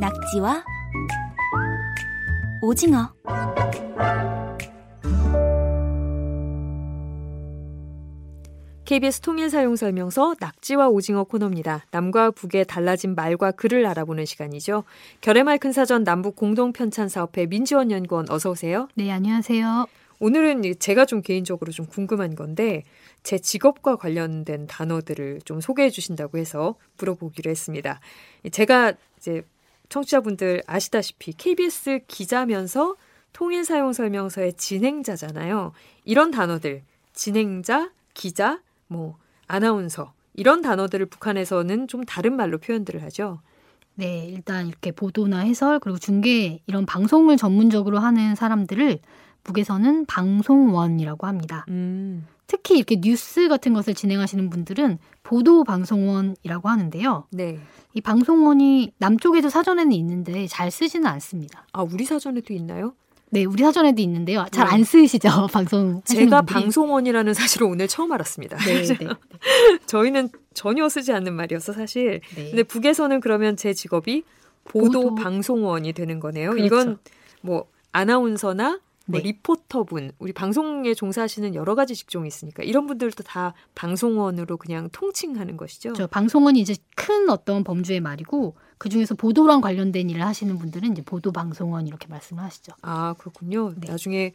낙지와 오징어 KBS 통일사용설명서 낙지와 오징어 코너입니다. 남과 북의 달라진 말과 글을 알아보는 시간이죠. 결의말 큰 사전 남북 공동 편찬 사업회 민지원 연구원 어서 오세요. 네, 안녕하세요. 오늘은 제가 좀 개인적으로 좀 궁금한 건데 제 직업과 관련된 단어들을 좀 소개해 주신다고 해서 물어보기로 했습니다. 제가 이제 청취자분들 아시다시피 KBS 기자면서 통일 사용 설명서의 진행자잖아요. 이런 단어들 진행자, 기자, 뭐 아나운서 이런 단어들을 북한에서는 좀 다른 말로 표현들을 하죠. 네, 일단 이렇게 보도나 해설 그리고 중계 이런 방송을 전문적으로 하는 사람들을 북에서는 방송원이라고 합니다. 음. 특히 이렇게 뉴스 같은 것을 진행하시는 분들은 보도 방송원이라고 하는데요. 네. 이 방송원이 남쪽에도 사전에는 있는데 잘 쓰지는 않습니다. 아, 우리 사전에도 있나요? 네, 우리 사전에도 있는데요. 잘안 네. 쓰시죠, 방송. 제가 분들이. 방송원이라는 사실을 오늘 처음 알았습니다. 네, 네. 저희는 전혀 쓰지 않는 말이어서 사실. 네. 근데 북에서는 그러면 제 직업이 보도, 보도. 방송원이 되는 거네요. 그렇죠. 이건 뭐 아나운서나 뭐 네. 리포터분, 우리 방송에 종사하시는 여러 가지 직종이 있으니까 이런 분들도 다 방송원으로 그냥 통칭하는 것이죠. 저 방송원이 이제 큰 어떤 범주의 말이고 그 중에서 보도랑 관련된 일을 하시는 분들은 이제 보도 방송원 이렇게 말씀을 하시죠. 아 그렇군요. 네. 나중에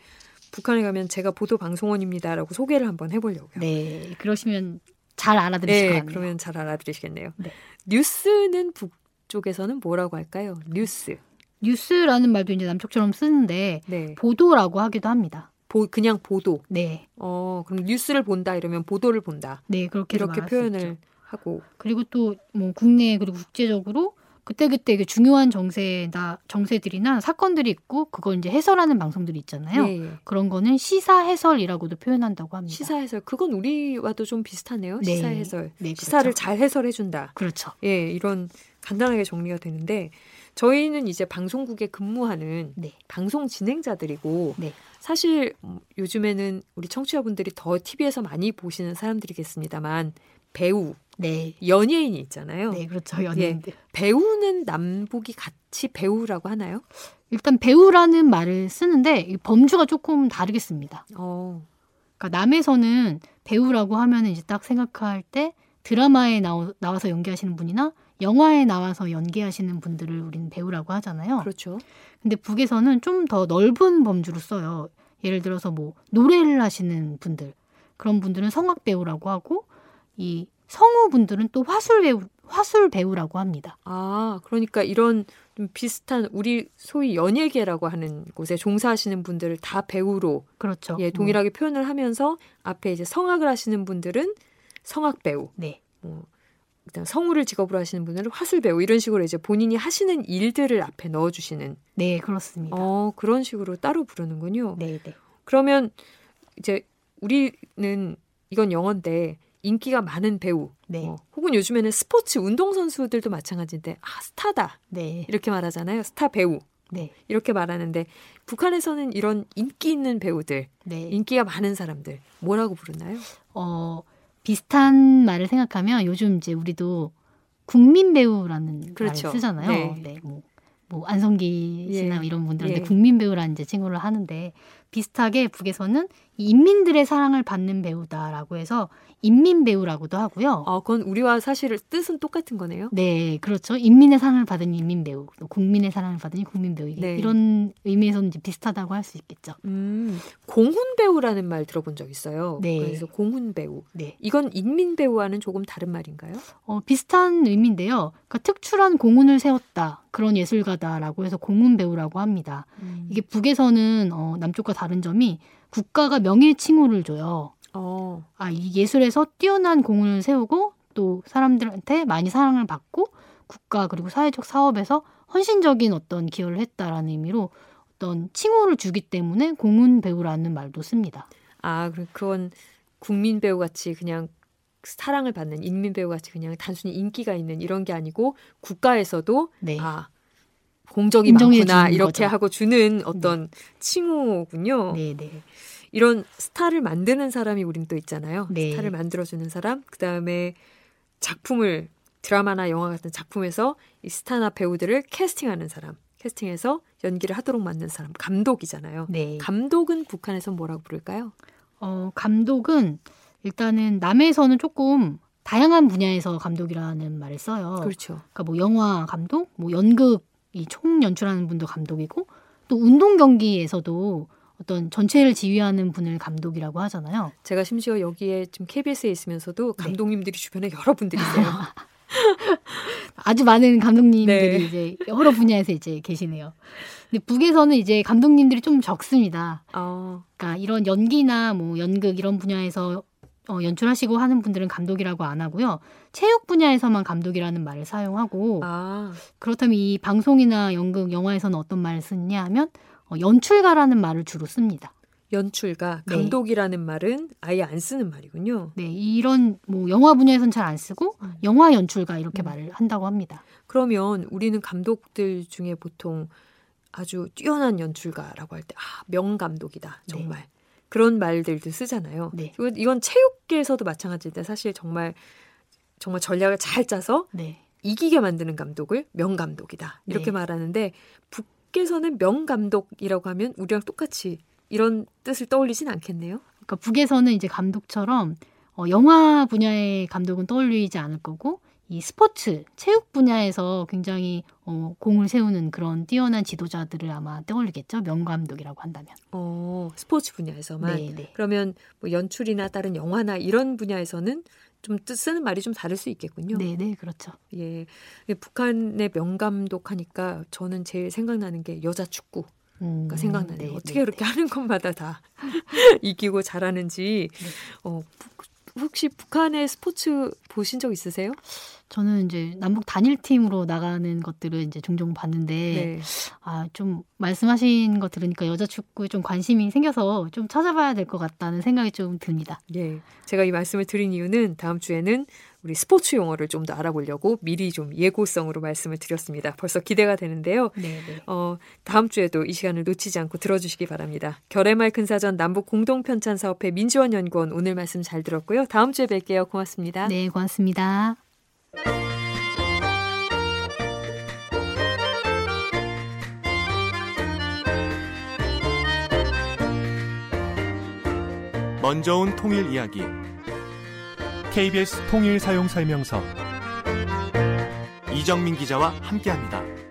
북한에 가면 제가 보도 방송원입니다라고 소개를 한번 해보려고요. 네, 그러시면 잘 알아들으실 네, 것 같네요. 그러면 잘 알아들으시겠네요. 네. 뉴스는 북 쪽에서는 뭐라고 할까요? 뉴스. 뉴스라는 말도 이제 남쪽처럼 쓰는데 네. 보도라고 하기도 합니다. 보, 그냥 보도. 네. 어, 그럼 뉴스를 본다 이러면 보도를 본다. 네, 그렇게 이렇게 표현을 하고. 그리고 또 뭐 국내 그리고 국제적으로 그때그때 그때 중요한 정세나 정세들이나 사건들이 있고 그걸 이제 해설하는 방송들이 있잖아요. 네. 그런 거는 시사 해설이라고도 표현한다고 합니다. 시사 해설 그건 우리와도 좀 비슷하네요. 네. 시사 해설. 네, 그렇죠. 시사를 잘 해설해 준다. 그렇죠. 예, 이런 간단하게 정리가 되는데 저희는 이제 방송국에 근무하는 네. 방송 진행자들이고 네. 사실 음, 요즘에는 우리 청취자분들이 더 TV에서 많이 보시는 사람들이겠습니다만 배우, 네. 연예인이 있잖아요. 네, 그렇죠. 연예인들. 예, 배우는 남북이 같이 배우라고 하나요? 일단 배우라는 말을 쓰는데 범주가 조금 다르겠습니다. 어. 그러니까 남에서는 배우라고 하면 이제 딱 생각할 때 드라마에 나오, 나와서 연기하시는 분이나 영화에 나와서 연기하시는 분들을 우리는 배우라고 하잖아요. 그렇죠. 근데 북에서는 좀 더 넓은 범주로 써요. 예를 들어서 뭐 노래를 하시는 분들 그런 분들은 성악 배우라고 하고 이 성우 분들은 또 화술 배우 화술 배우라고 합니다. 아, 그러니까 이런 좀 비슷한 우리 소위 연예계라고 하는 곳에 종사하시는 분들을 다 배우로 그렇죠. 예, 동일하게 음. 표현을 하면서 앞에 이제 성악을 하시는 분들은 성악 배우. 네. 뭐 일단 성우를 직업으로 하시는 분들은 화술 배우 이런 식으로 이제 본인이 하시는 일들을 앞에 넣어 주시는. 네, 그렇습니다. 어, 그런 식으로 따로 부르는군요. 네, 네. 그러면 이제 우리는 이건 영어인데 인기가 많은 배우, 네. 어, 혹은 요즘에는 스포츠 운동 선수들도 마찬가지인데 아 스타다, 네. 이렇게 말하잖아요. 스타 배우. 네. 이렇게 말하는데 북한에서는 이런 인기 있는 배우들, 네. 인기가 많은 사람들 뭐라고 부르나요? 어 비슷한 말을 생각하면 요즘 이제 우리도 국민 배우라는 그렇죠. 말을 쓰잖아요. 네. 네 뭐, 뭐 안성기 씨나 예. 이런 분들한테 예. 국민 배우라는 이제 칭호를 하는데 비슷하게 북에서는 인민들의 사랑을 받는 배우다라고 해서 인민 배우라고도 하고요. 아, 그건 우리와 사실 뜻은 똑같은 거네요. 네, 그렇죠. 인민의 사랑을 받은 인민 배우, 국민의 사랑을 받은 국민 배우 네. 이런 의미에서는 이제 비슷하다고 할 수 있겠죠. 음, 공훈 배우라는 말 들어본 적 있어요. 네. 그래서 공훈 배우. 네. 이건 인민 배우와는 조금 다른 말인가요? 어, 비슷한 의미인데요. 그러니까 특출한 공훈을 세웠다. 그런 예술가다라고 해서 공훈 배우라고 합니다. 음. 이게 북에서는 어, 남쪽과 다른 점이 국가가 명예 칭호를 줘요. 어. 아, 이 예술에서 뛰어난 공을 세우고 또 사람들한테 많이 사랑을 받고 국가 그리고 사회적 사업에서 헌신적인 어떤 기여를 했다라는 의미로 어떤 칭호를 주기 때문에 공훈 배우라는 말도 씁니다. 아, 그건 국민 배우 같이 그냥 사랑을 받는 인민 배우 같이 그냥 단순히 인기가 있는 이런 게 아니고 국가에서도 네. 아 공적이 많구나 이렇게 거죠. 하고 주는 어떤 네. 칭호군요. 네, 네. 이런 스타를 만드는 사람이 우린 또 있잖아요. 네. 스타를 만들어주는 사람, 그 다음에 작품을 드라마나 영화 같은 작품에서 이 스타나 배우들을 캐스팅하는 사람, 캐스팅해서 연기를 하도록 만든 사람, 감독이잖아요. 네. 감독은 북한에서 뭐라고 부를까요? 어, 감독은 일단은 남에서는 조금 다양한 분야에서 감독이라는 말을 써요. 그렇죠. 그러니까 뭐 영화 감독, 뭐 연극 이 총 연출하는 분도 감독이고 또 운동 경기에서도 어떤 전체를 지휘하는 분을 감독이라고 하잖아요. 제가 심지어 여기에 지금 KBS에 있으면서도 네. 감독님들이 주변에 여러 분들이세요. 아주 많은 감독님들이 네. 이제 여러 분야에서 이제 계시네요. 근데 북에서는 이제 감독님들이 좀 적습니다. 어, 그러니까 이런 연기나 뭐 연극 이런 분야에서 어, 연출하시고 하는 분들은 감독이라고 안 하고요. 체육 분야에서만 감독이라는 말을 사용하고 아, 그렇다면 이 방송이나 연극, 영화에서는 어떤 말을 쓰냐 하면 어, 연출가라는 말을 주로 씁니다. 연출가, 네. 감독이라는 말은 아예 안 쓰는 말이군요. 네, 이런 뭐 영화 분야에서는 잘안 쓰고 음. 영화 연출가 이렇게 음. 말을 한다고 합니다. 그러면 우리는 감독들 중에 보통 아주 뛰어난 연출가라고 할 때, 아, 명감독이다. 정말. 그런 말들도 쓰잖아요. 네. 이건, 이건 체육계에서도 마찬가지인데 사실 정말 정말 전략을 잘 짜서 네. 이기게 만드는 감독을 명감독이다. 이렇게 네. 말하는데 북에서는 명감독이라고 하면 우리랑 똑같이 이런 뜻을 떠올리진 않겠네요. 그러니까 북에서는 이제 감독처럼 어, 영화 분야의 감독은 떠올리지 않을 거고 이 스포츠, 체육 분야에서 굉장히 어, 공을 세우는 그런 뛰어난 지도자들을 아마 떠올리겠죠. 명감독이라고 한다면. 어, 스포츠 분야에서만. 네, 네. 그러면 뭐 연출이나 다른 영화나 이런 분야에서는 좀뜻 쓰는 말이 좀 다를 수 있겠군요. 네, 네, 그렇죠. 예. 근데 북한의 명감독 하니까 저는 제일 생각나는 게 여자 축구가 음, 생각나네요. 네, 어떻게 네, 그렇게 하는 것마다 다 이기고 잘하는지. 네. 어, 북- 혹시 북한의 스포츠 보신 적 있으세요? 저는 이제 남북 단일팀으로 나가는 것들을 이제 종종 봤는데 네. 아, 좀 말씀하신 거 들으니까 여자 축구에 좀 관심이 생겨서 좀 찾아봐야 될 것 같다는 생각이 좀 듭니다. 예. 제가 이 말씀을 드린 이유는 다음 주에는 우리 스포츠 용어를 좀 더 알아보려고 미리 좀 예고성으로 말씀을 드렸습니다. 벌써 기대가 되는데요. 네, 네. 어, 다음 주에도 이 시간을 놓치지 않고 들어주시기 바랍니다. 결의말 근사전 남북 공동 편찬 사업회 민지원 연구원 오늘 말씀 잘 들었고요. 다음 주에 뵐게요. 고맙습니다. 네, 고맙습니다. 먼저 온 통일 이야기 KBS 통일 사용 설명서 이정민 기자와 함께합니다.